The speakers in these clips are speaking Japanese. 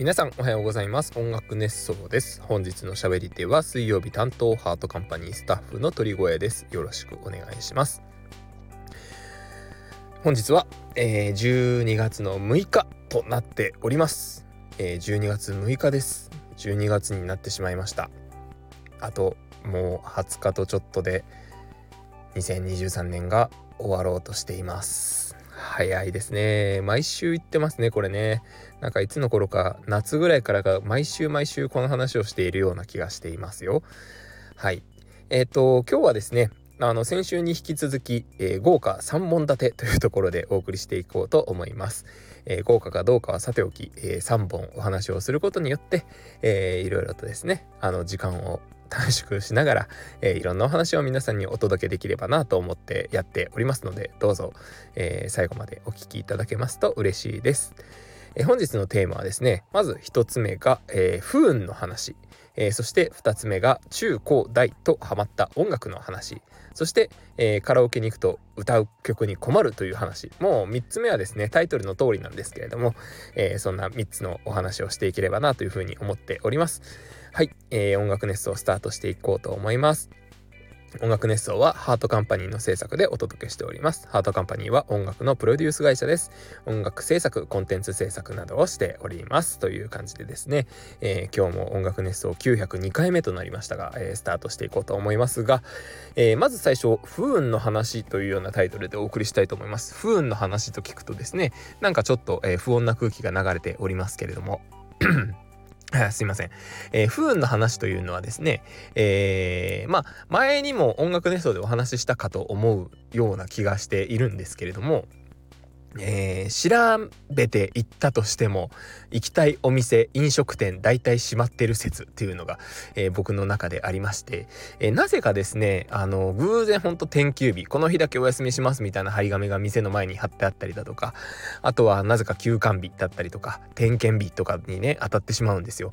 皆さんおはようございます。音楽熱奏です。本日の喋り手は水曜日担当ハートカンパニースタッフの鳥越です。よろしくお願いします。本日は、えー、12月の6日となっております、えー、12月6日です。12月になってしまいました。あともう20日とちょっとで2023年が終わろうとしています。早いですね。毎週言ってますねこれね。なんかいつの頃か夏ぐらいからが毎週毎週この話をしているような気がしていますよ。はい。えっ、ー、と今日はですねあの先週に引き続き、えー、豪華3本立てというところでお送りしていこうと思います、えー、豪華かどうかはさておき、えー、3本お話をすることによって、えー、いろいろとですねあの時間を短縮しながら、えー、いろんなお話を皆さんにお届けできればなと思ってやっておりますのでどうぞ、え、最後までお聴きいただけますと嬉しいです。え、本日のテーマはですねまず1つ目が、えー、不運の話、えー、そして2つ目が中高大とハマった音楽の話。そして、えー、カラオケに行くと歌う曲に困るという話。もう3つ目はですねタイトルの通りなんですけれども、え、そんな3つのお話をしていければなというふうに思っております。はい、え、音楽熱奏スタートしていこうと思います。音楽熱奏はハートカンパニーの制作でお届けしております。ハートカンパニーは音楽のプロデュース会社です。音楽制作、コンテンツ制作などをしております。という感じでですね、えー、今日も音楽熱奏902回目となりましたが、えー、スタートしていこうと思いますが、えー、まず最初、不運の話というようなタイトルでお送りしたいと思います。不運の話と聞くとですね、なんかちょっと、え不穏な空気が流れておりますけれども、すいません。えー、不運の話というのはですね、えー、まあ、前にも音楽熱奏でお話ししたかと思うような気がしているんですけれども、えー、調べて行ったとしても行きたいお店飲食店大体閉まってる説っていうのが、えー、僕の中でありまして、えー、なぜかですねあの偶然ほんと天休日この日だけお休みしますみたいな張り紙が店の前に貼ってあったりだとかあとはなぜか休館日だったりとか点検日とかにね当たってしまうんですよ。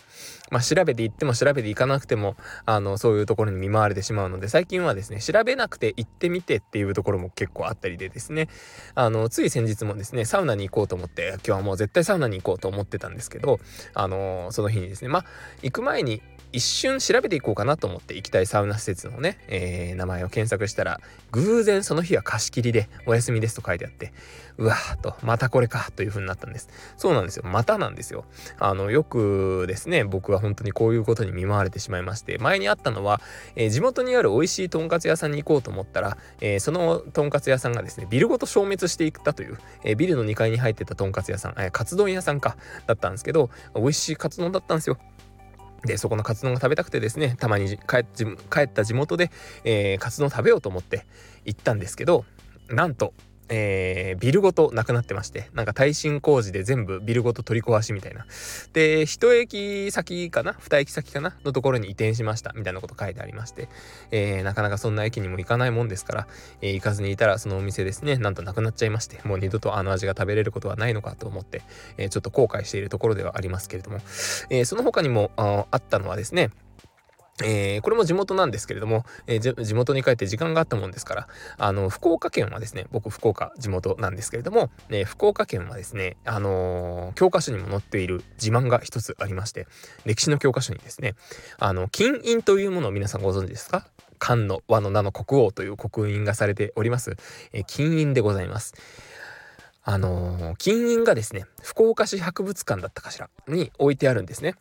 まあ、調べて行っても調べて行かなくてもあのそういうところに見舞われてしまうので最近はですね調べなくて行ってみてっていうところも結構あったりでですねあのつい先日ももですねサウナに行こうと思って今日はもう絶対サウナに行こうと思ってたんですけどあのー、その日にですねまあ行く前に一瞬調べていこうかなと思って行きたいサウナ施設のね、えー、名前を検索したら偶然その日は貸し切りでお休みですと書いてあってうわーとまたこれかという風になったんです。そうなんですよ。またなんですよ。あのよくですね僕は本当にこういうことに見舞われてしまいまして前にあったのは、えー、地元にある美味しいとんかつ屋さんに行こうと思ったら、えー、そのとんかつ屋さんがですねビルごと消滅していったという、えビルの2階に入ってたとんかつ屋さん、えカツ丼屋さんかだったんですけど美味しいカツ丼だったんですよ。でそこのカツ丼が食べたくてですねたまに帰った地元で、えー、カツ丼食べようと思って行ったんですけどなんとえー、ビルごとなくなってまして、なんか耐震工事で全部ビルごと取り壊しみたいな。で、一駅先かな？二駅先かな？のところに移転しました。みたいなこと書いてありまして、えー、なかなかそんな駅にも行かないもんですから、えー、行かずにいたらそのお店ですね、なんとなくなっちゃいまして、もう二度とあの味が食べれることはないのかと思って、えちょっと後悔しているところではありますけれども、えその他にもあったのはですね、えー、これも地元なんですけれども、えー、地元に帰って時間があったもんですから、あの、福岡県はですね、僕福岡地元なんですけれども、えー、福岡県はですね、あの教科書にも載っている自慢が一つありまして、歴史の教科書にですね、あの、金印というものを皆さんご存知ですか？漢の和の名の国王という刻印がされております、え金印でございます。あの金印がですね、福岡市博物館だったかしらに置いてあるんですね。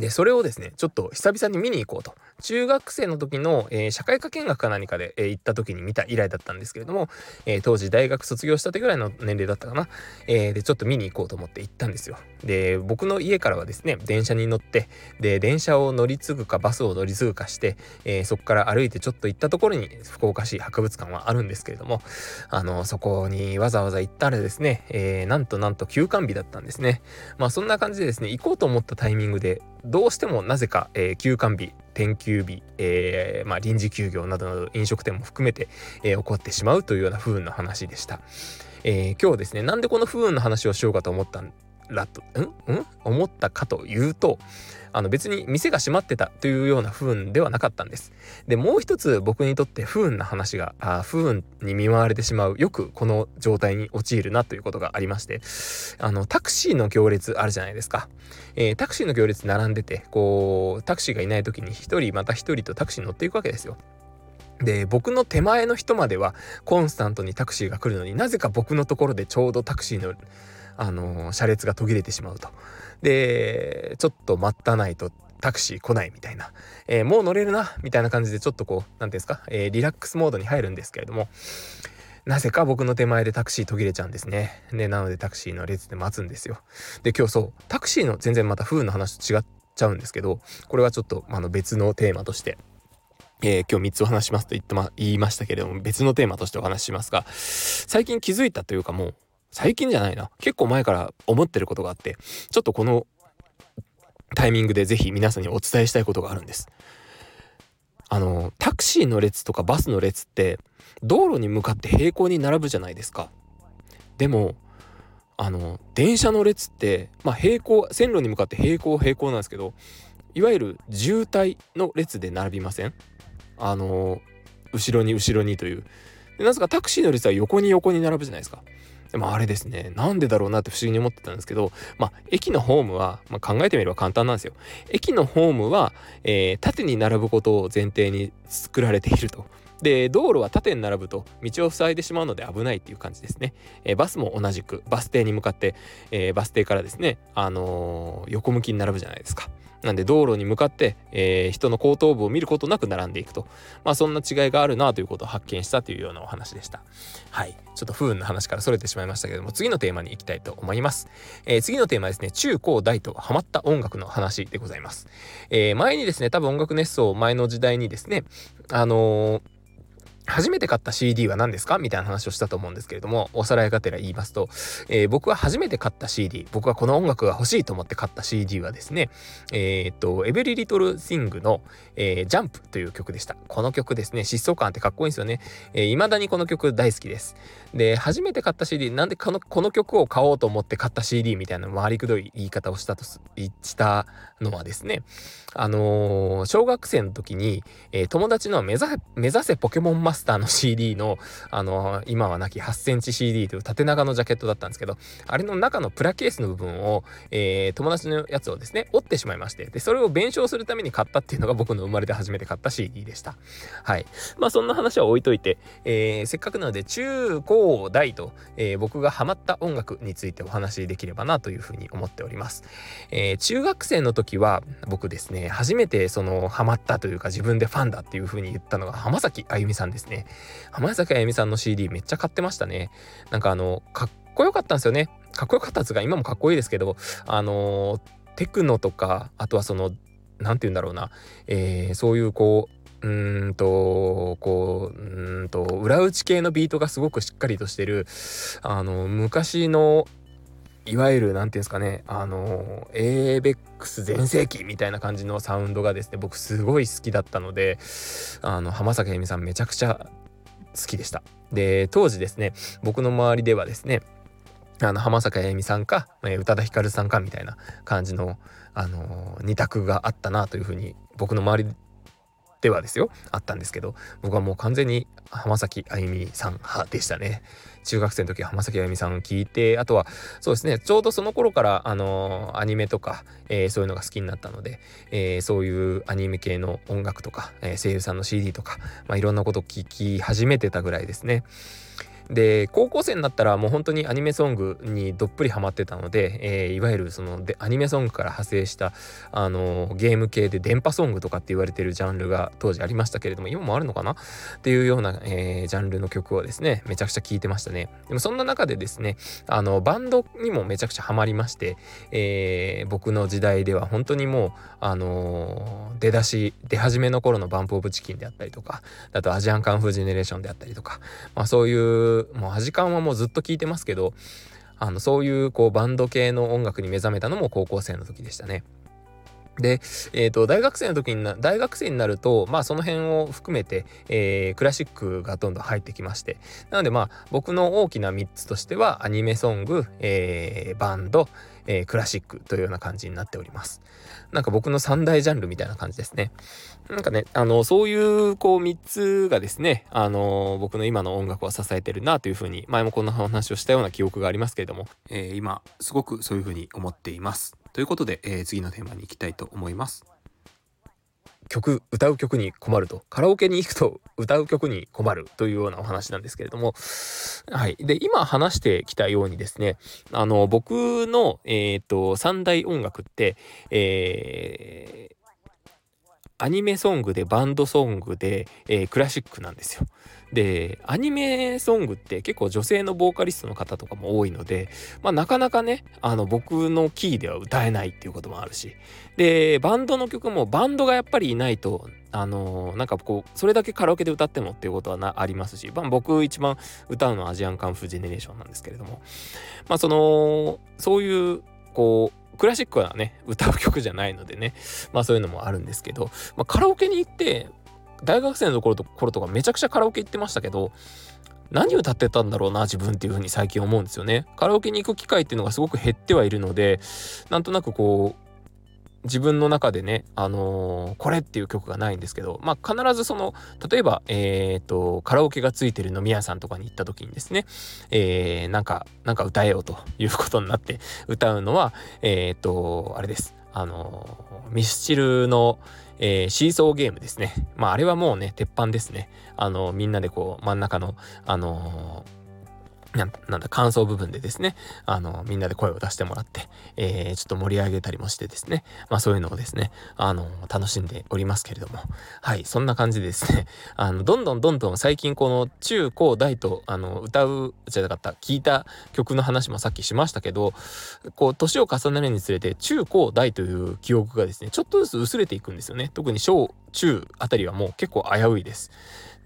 で、それをですね、ちょっと久々に見に行こうと。中学生の時の、えー、社会科見学か何かで、えー、行った時に見た以来だったんですけれども、えー、当時大学卒業したてぐらいの年齢だったかな。えで、ちょっと見に行こうと思って行ったんですよ。で、僕の家からはですね、電車に乗って、で、電車を乗り継ぐかバスを乗り継ぐかして、えそこから歩いてちょっと行ったところに福岡市博物館はあるんですけれども、あの、そこにわざわざ行ったらですね、えなんとなんと休館日だったんですね。まあそんな感じでですね、行こうと思ったタイミングで、どうしてもなぜか、えー、休館日天休日、えー、まあ、臨時休業などなど飲食店も含めて、えー、起こってしまうというような不運の話でした。えー、今日ですねなんでこの不運の話をしようかと思ったらとんん？思ったかというとあの別に店が閉まってたというような不運ではなかったんです。でもう一つ僕にとって不運な話があ不運に見舞われてしまうよくこの状態に陥るなということがありましてあのタクシーの行列あるじゃないですか。えー、タクシーの行列並んでてこうタクシーがいない時に一人また一人とタクシーに乗っていくわけですよ。で僕の手前の人まではコンスタントにタクシーが来るのになぜか僕のところでちょうどタクシーのあの車列が途切れてしまうと。でちょっと待ったないとタクシー来ないみたいな、えー、もう乗れるなみたいな感じでちょっとこう何て言うんですか、えー、リラックスモードに入るんですけれどもなぜか僕の手前でタクシー途切れちゃうんですね。でなのでタクシーの列で待つんですよ。で今日そうタクシーの全然また不運の話と違っちゃうんですけどこれはちょっとあの別のテーマとしてえー、今日3つお話しますと言ってま、言いましたけれども、別のテーマとしてお話ししますが、最近気づいたというかもう、最近じゃないな。結構前から思ってることがあって、ちょっとこのタイミングでぜひ皆さんにお伝えしたいことがあるんです。あの、タクシーの列とかバスの列って、道路に向かって平行に並ぶじゃないですか。でも、あの、電車の列って、まあ平行、線路に向かって平行平行なんですけど、いわゆる渋滞の列で並びません？あの後ろに後ろにというでなぜかタクシーの列は横に横に並ぶじゃないですかでもあれですねなんでだろうなって不思議に思ってたんですけどまあ駅のホームは、まあ、考えてみれば簡単なんですよ。駅のホームは、えー、縦に並ぶことを前提に作られていると。で道路は縦に並ぶと道を塞いでしまうので危ないっていう感じですね、えー、バスも同じくバス停に向かって、えー、バス停からですね、あのー、横向きに並ぶじゃないですか。なんで道路に向かって、えー、人の後頭部を見ることなく並んでいくと。まあそんな違いがあるなということを発見したというようなお話でした。はい。ちょっと不運な話からそれてしまいましたけども、次のテーマに行きたいと思います。えー、次のテーマですね、中高大とハマった音楽の話でございます。えー、前にですね、多分音楽熱奏前の時代にですね、あのー初めて買った CD は何ですか？みたいな話をしたと思うんですけれども、おさらいがてら言いますと、えー、僕は初めて買った CD、僕はこの音楽が欲しいと思って買った CD はですね、えー、っと、エブリリトルシングの、えー、ジャンプという曲でした。この曲ですね、疾走感ってかっこいいんですよね。えー、未だにこの曲大好きです。で、初めて買った CD、なんでこのこの曲を買おうと思って買った CD みたいな回りくどい言い方をしたとしたのはですね、あの、小学生の時に、え、友達の目指目指せポケモンマススターの CD の、あの、今はなき8センチ CD という縦長のジャケットだったんですけど、あれの中のプラケースの部分を、え友達のやつをですね、折ってしまいまして、で、それを弁償するために買ったっていうのが僕の生まれて初めて買った CD でした。はい。まあそんな話は置いといて、えせっかくなので中高大と、え僕がハマった音楽についてお話しできればなというふうに思っております。え中学生の時は僕ですね、初めてそのハマったというか自分でファンだっていう風に言ったのが浜崎あゆみさんですね。浜崎あゆみさんの CD めっちゃ買ってましたね。なんかあのかっこよかったんですよね。かっこよかったんですが今もかっこいいですけどあのテクノとかあとはその何て言うんだろうな、えー、そういうこううんとこううんと裏打ち系のビートがすごくしっかりとしてるあの昔のいわゆる何て言うんですかねあの ABEX 全盛期みたいな感じのサウンドがですね僕すごい好きだったのであの浜崎あゆみさんめちゃくちゃ好きでした。で当時ですね僕の周りではですねあの浜崎あゆみさんか、え宇多田ヒカルさんかみたいな感じの、あのー、二択があったなというふうに僕の周りではですよあったんですけど僕はもう完全に浜崎あゆみさん派でしたね中学生の時浜崎あゆみさんを聞いてあとはそうですねちょうどその頃からあのアニメとか、えー、そういうのが好きになったので、えー、そういうアニメ系の音楽とか、えー、声優さんの CD とか、まあ、いろんなことを聞き始めてたぐらいですね。で高校生になったらもう本当にアニメソングにどっぷりハマってたので、えー、いわゆるそのでアニメソングから派生したあのゲーム系で電波ソングとかって言われてるジャンルが当時ありましたけれども今もあるのかな？っていうような、えー、ジャンルの曲をですねめちゃくちゃ聴いてましたね。でもそんな中でですねあのバンドにもめちゃくちゃハマりまして、えー、僕の時代では本当にもうあの出だし出始めの頃のバンプオブチキンであったりとかあとアジアンカンフージェネレーションであったりとかまあそういうもうアジカンはもうずっと聴いてますけどあのそういうこうバンド系の音楽に目覚めたのも高校生の時でしたね。で、えっ、ー、と、大学生の時にな、大学生になると、まあその辺を含めて、えー、クラシックがどんどん入ってきまして、なのでまあ僕の大きな3つとしては、アニメソング、えー、バンド、えー、クラシックというような感じになっております。なんか僕の三大ジャンルみたいな感じですね。なんかね、あの、そういうこう3つがですね、あの、僕の今の音楽を支えてるなというふうに、前もこんな話をしたような記憶がありますけれども、えー、今、すごくそういうふうに思っています。ということで、えー、次のテーマに行きたいと思います。曲歌う曲に困ると。カラオケに行くと歌う曲に困るというようなお話なんですけれども。はい。で今話してきたようにですねあの僕のえっ、ー、と三大音楽ってえーアニメソングでバンドソングで、えー、クラシックなんですよ。でアニメソングって結構女性のボーカリストの方とかも多いので、まあ、なかなかねあの僕のキーでは歌えないっていうこともあるしでバンドの曲もバンドがやっぱりいないとあのー、なんかこうそれだけカラオケで歌ってもっていうことはなありますし、まあ、僕一番歌うのはアジアンカンフージェネレーションなんですけれどもまあそのそういうこうクラシックはね歌う曲じゃないのでねまあそういうのもあるんですけど、まあ、カラオケに行って大学生の頃と頃とかめちゃくちゃカラオケ行ってましたけど何歌ってたんだろうな自分っていう風に最近思うんですよね。カラオケに行く機会っていうのがすごく減ってはいるのでなんとなくこう自分の中でね、あのー、これっていう曲がないんですけど、まあ、必ずその、例えば、えっ、と、カラオケがついてる飲み屋さんとかに行った時にですね、えー、なんか、なんか歌えようということになって 歌うのは、えっ、と、あれです。あのミスチルの、えー、シーソーゲームですね。まあ、あれはもうね、鉄板ですね。あの、みんなでこう、真ん中の、あのーなんだ、感想部分でですね、あの、みんなで声を出してもらって、えー、ちょっと盛り上げたりもしてですね、まあそういうのをですね、あの、楽しんでおりますけれども、はい、そんな感じでですね、あの、どんどんどんどん最近この中高大と、あの、歌う、じゃなかった、聞いた曲の話もさっきしましたけど、こう、年を重ねるにつれて、中高大という記憶がですね、ちょっとずつ薄れていくんですよね。特に小、中あたりはもう結構危ういです。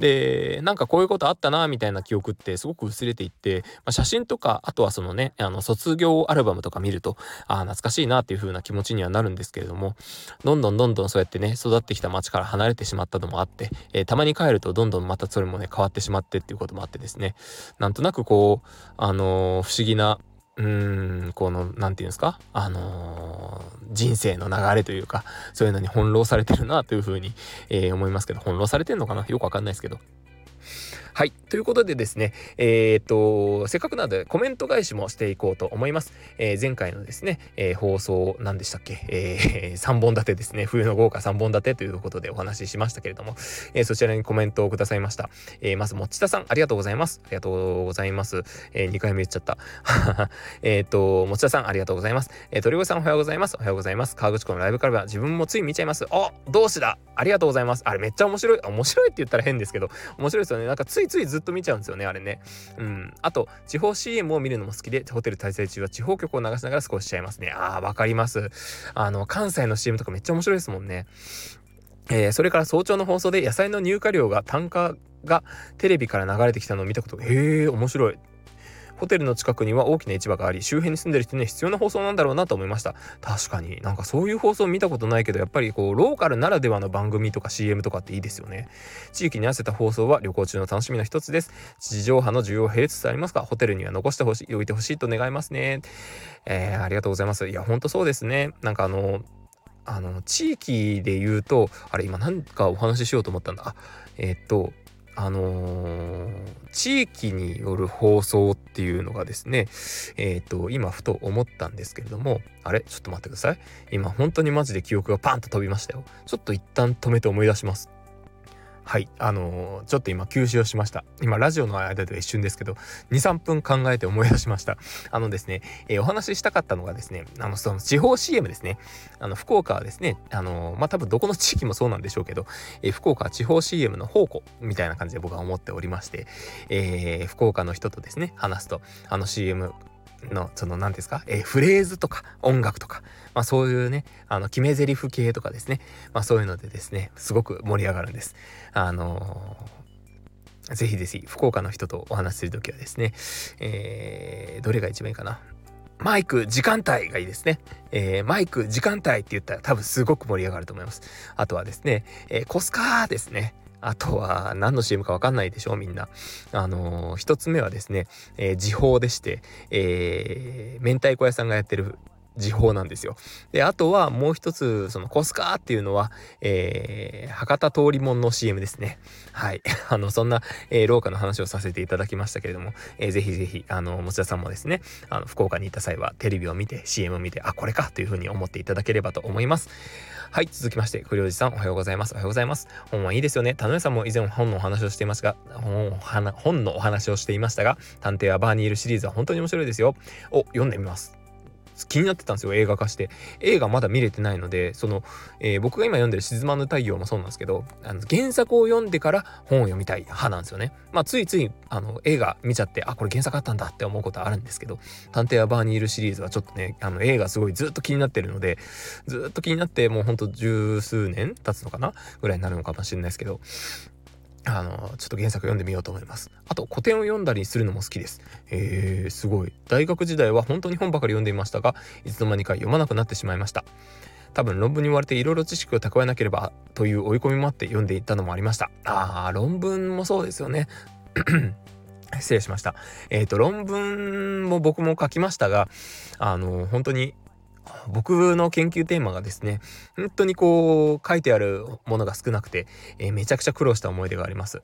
でなんかこういうことあったなみたいな記憶ってすごく薄れていって、まあ、写真とかあとはそのねあの卒業アルバムとか見るとあ懐かしいなっていう風な気持ちにはなるんですけれどもどんどんどんどんそうやってね育ってきた街から離れてしまったのもあって、えー、たまに帰るとどんどんまたそれもね変わってしまってっていうこともあってですねなんとなくこうあのー、不思議なうーんこの何て言うんですか？あのー、人生の流れというかそういうのに翻弄されてるなというふうに、えー、思いますけど翻弄されてんのかな？よくわかんないですけど。はい。ということでですね、えー、っと、せっかくなのでコメント返しもしていこうと思います。えー、前回のですね、えー、放送、何でしたっけ、えー、3本立てですね、冬の豪華3本立てということでお話ししましたけれども、えそちらにコメントをくださいました。えまず、もちたさん、ありがとうございます。ありがとうございます。え2回目言っちゃった。えっと、もちたさん、ありがとうございます。え鳥越さん、おはようございます。おはようございます。川口湖のライブからは自分もつい見ちゃいます。あ、同志だありがとうございます。あれめっちゃ面白い。面白いって言ったら変ですけど、面白いですよね。なんかついついついずっと見ちゃうんですよね、あれね。うん。あと、地方 CM を見るのも好きで、ホテル滞在中は地方局を流しながら過ごしちゃいますね。ああ、わかります。あの、関西の CM とかめっちゃ面白いですもんね。えー、それから早朝の放送で野菜の入荷量が単価がテレビから流れてきたのを見たことが、へえ、面白い。ホテルの近くには大きな市場があり周辺に住んでる人には必要な放送なんだろうなと思いました。確かに。なんかそういう放送見たことないけどやっぱりこうローカルならではの番組とか CM とかっていいですよね。地域に合わせた放送は旅行中の楽しみの一つです。地上波の需要減りつつありますがホテルには残してほしい置いてほしいと願いますね。えー、ありがとうございます。いやほんとそうですね。なんかあのあの地域で言うとあれ今何かお話ししようと思ったんだ。あえー、っとあのー、地域による放送っていうのがですね、えっ、ー、と、今ふと思ったんですけれども、あれ？ちょっと待ってください。今本当にマジで記憶がパンと飛びましたよ。ちょっと一旦止めて思い出します。はい。あのー、ちょっと今休止をしました。今ラジオの間では一瞬ですけど、2、3分考えて思い出しました。あのですね、えー、お話ししたかったのがですね、あの、その地方 CM ですね。あの、福岡はですね、あのー、まあ、多分どこの地域もそうなんでしょうけど、え福岡は地方 CM の宝庫みたいな感じで僕は思っておりまして、え福岡の人とですね、話すと、あの CM のその何ですか、えー、フレーズとか音楽とか、まあ、そういうねあの決め台詞系とかですね、まあ、そういうのでですねすごく盛り上がるんです。あのー、ぜひぜひ福岡の人とお話しする時はですね、えー、どれが一番いいかな？マイク時間帯がいいですね。えー、マイク時間帯って言ったら多分すごく盛り上がると思います。あとはですね、えー、コスカーですね。あとは何の CM かわかんないでしょみんな。あのー、一つ目はですね、えー、時報でして、えー、明太子屋さんがやってる時報なんですよ。で、あとはもう一つ、そのコスカーっていうのは、えー、博多通りもんの CM ですね。はい。あの、そんな、えー、廊下の話をさせていただきましたけれども、えー、ぜひぜひ、あの、持田さんもですね、あの、福岡に行った際はテレビを見て、CM を見て、あ、これかというふうに思っていただければと思います。はい、続きまして、栗おじさん、おはようございます。おはようございます。本はいいですよね。田上さんも以前本のお話をしていますが、本のお話をしていましたが、探偵はバーニールシリーズは本当に面白いですよ。を読んでみます。気になってたんですよ映画化して。映画まだ見れてないのでその、えー、僕が今読んでる「静まぬ太陽」もそうなんですけどあの原作を読んでから本を読みたい派なんですよね。まあついついあの映画見ちゃってあこれ原作あったんだって思うことあるんですけど「探偵はバーニール」シリーズはちょっとねあの映画すごいずっと気になってるのでずっと気になってもうほんと十数年経つのかなぐらいになるのかもしれないですけどあの、ちょっと原作読んでみようと思います。あと、古典を読んだりするのも好きです。えー、すごい。大学時代は本当に本ばかり読んでいましたが、いつの間にか読まなくなってしまいました。多分論文に追われていろいろ知識を蓄えなければという追い込みもあって読んでいったのもありました。ああ、論文もそうですよね。失礼しました。えっ、ー、と、論文も僕も書きましたが、あの、本当に僕の研究テーマがですね、本当にこう書いてあるものが少なくて、えー、めちゃくちゃ苦労した思い出があります。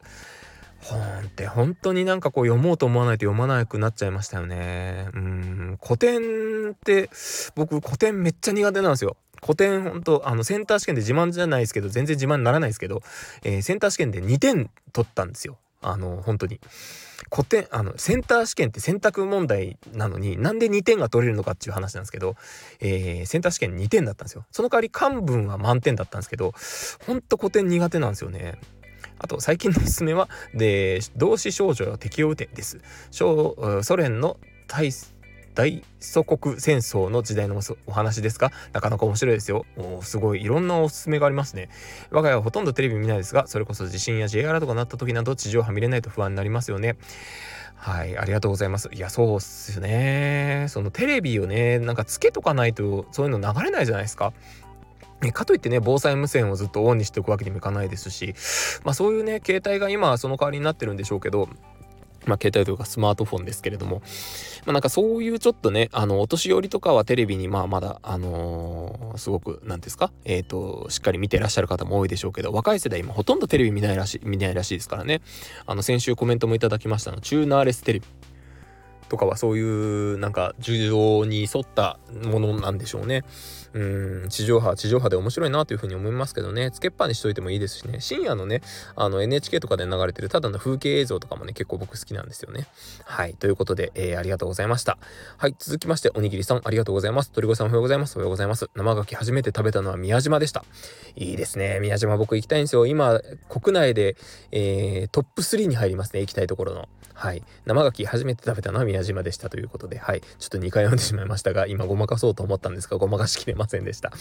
本って本当になんかこう読もうと思わないと読まなくなっちゃいましたよね。うん、古典って僕古典めっちゃ苦手なんですよ。古典本当あのセンター試験で自慢じゃないですけど全然自慢にならないですけど、えー、センター試験で2点取ったんですよ。あの本当に。古典あのセンター試験って選択問題なのになんで2点が取れるのかっていう話なんですけど、えー、センター試験2点だったんですよ。その代わり漢文は満点だったんですけどほんと古典苦手なんですよね。あと最近のおすすめはで同志少女よ敵を撃てです。ソ連の大大祖国戦争の時代のお話ですが、なかなか面白いですよ。すごいいろんなおすすめがありますね。我が家はほとんどテレビ見ないですが、それこそ地震や J アラートが鳴った時など地上波見れないと不安になりますよね。はい、ありがとうございます。いや、そうっすね。そのテレビをね、なんかつけとかないとそういうの流れないじゃないですか。かといってね、防災無線をずっとオンにしておくわけにもいかないですし、まあそういうね、携帯が今その代わりになってるんでしょうけど、まあ、携帯とかスマートフォンですけれども、まあ、なんかそういうちょっとね、あの、お年寄りとかはテレビに、まあ、まだ、あのー、すごく、なんですか、えっ、ー、と、しっかり見てらっしゃる方も多いでしょうけど、若い世代今ほとんどテレビ見ないらしい、見ないらしいですからね。あの、先週コメントもいただきましたの、チューナーレステレビ。とかはそういうなんか需要に沿ったものなんでしょうね。うん、地上波、地上波で面白いなというふうに思いますけどね、つけっぱにしといてもいいですしね、深夜のね、あの NHK とかで流れてるただの風景映像とかもね、結構僕好きなんですよね。はい、ということで、えー、ありがとうございました。はい、続きまして、おにぎりさん、ありがとうございます。鳥越さん、おはようございます。おはようございます。生牡蠣初めて食べたのは宮島でした。いいですね、宮島僕行きたいんですよ。今、国内で、えー、トップ3に入りますね、行きたいところの。はい。生牡蠣初めて食べたのは宮島でしたということで、はい。ちょっと2回読んでしまいましたが、今ごまかそうと思ったんですが、ごまかしきれませんでした。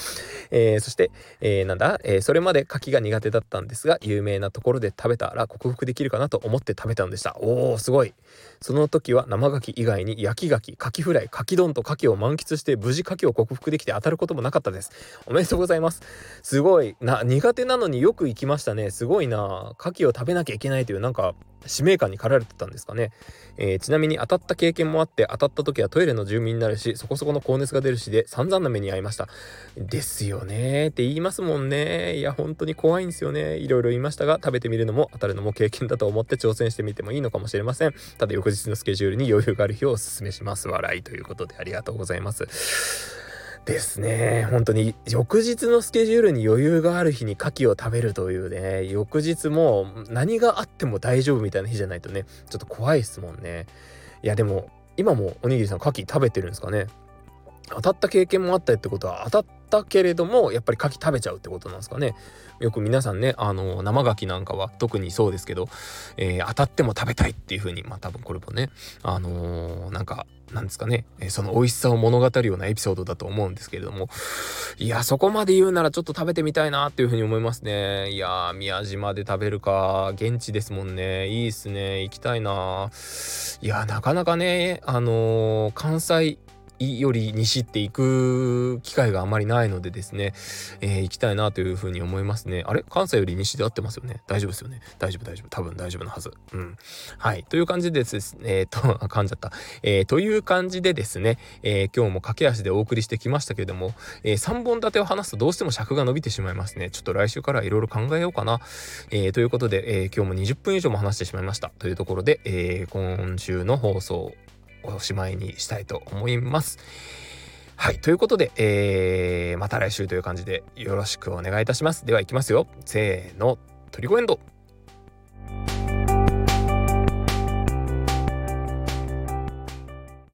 えー、そして、えー、なんだ、えー、それまで牡蠣が苦手だったんですが、有名なところで食べたら克服できるかなと思って食べたのでした。おー、すごい。その時は生牡蠣以外に焼き牡蠣、牡蠣フライ、牡蠣丼と牡蠣を満喫して無事牡蠣を克服できて当たることもなかったです。おめでとうございます。すごい。な、苦手なのによく行きましたね。すごいな。牡蠣を食べなきゃいけないというなんか使命感に駆られてたんですかね、えー、ちなみに当たった経験もあって当たった時はトイレの住民になるしそこそこの高熱が出るしで散々な目に遭いました。ですよねって言いますもんねいや本当に怖いんですよねいろいろ言いましたが食べてみるのも当たるのも経験だと思って挑戦してみてもいいのかもしれません。ただ翌日のスケジュールに余裕がある日をお勧めします。笑いということでありがとうございます。ですね。本当に翌日のスケジュールに余裕がある日に牡蠣を食べるというね翌日も何があっても大丈夫みたいな日じゃないとねちょっと怖いですもんね。いやでも今もおにぎりさん牡蠣食べてるんですかね？当たった経験もあったってことは当たったけれどもやっぱり牡蠣食べちゃうってことなんですかね？よく皆さんねあの生牡蠣なんかは特にそうですけど、えー、当たっても食べたいっていう風にまあ多分これもねあのー、なんかなんですかね、え、その美味しさを物語るようなエピソードだと思うんですけれども。いやそこまで言うならちょっと食べてみたいなっていうふうに思いますね。いや宮島で食べるか。現地ですもんね。いいっすね。行きたいないやなかなかねあの関西より西って行く機会があまりないのでですね、えー、行きたいなというふうに思いますね。あれ？関西より西で合ってますよね？大丈夫ですよね？大丈夫大丈夫多分大丈夫なはず。うん。はい。という感じでですね、えー、っと、噛んじゃった。えー、という感じでですね、えー、今日も駆け足でお送りしてきましたけれども、えー、3本立てを話すとどうしても尺が伸びてしまいますね。ちょっと来週からいろいろ考えようかな。えー、ということで、えー、今日も20分以上も話してしまいました。というところで、えー、今週の放送おしまいにしたいと思います。はい。ということで、えー、また来週という感じでよろしくお願いいたします。では行きますよ。せーの、トリコエンド。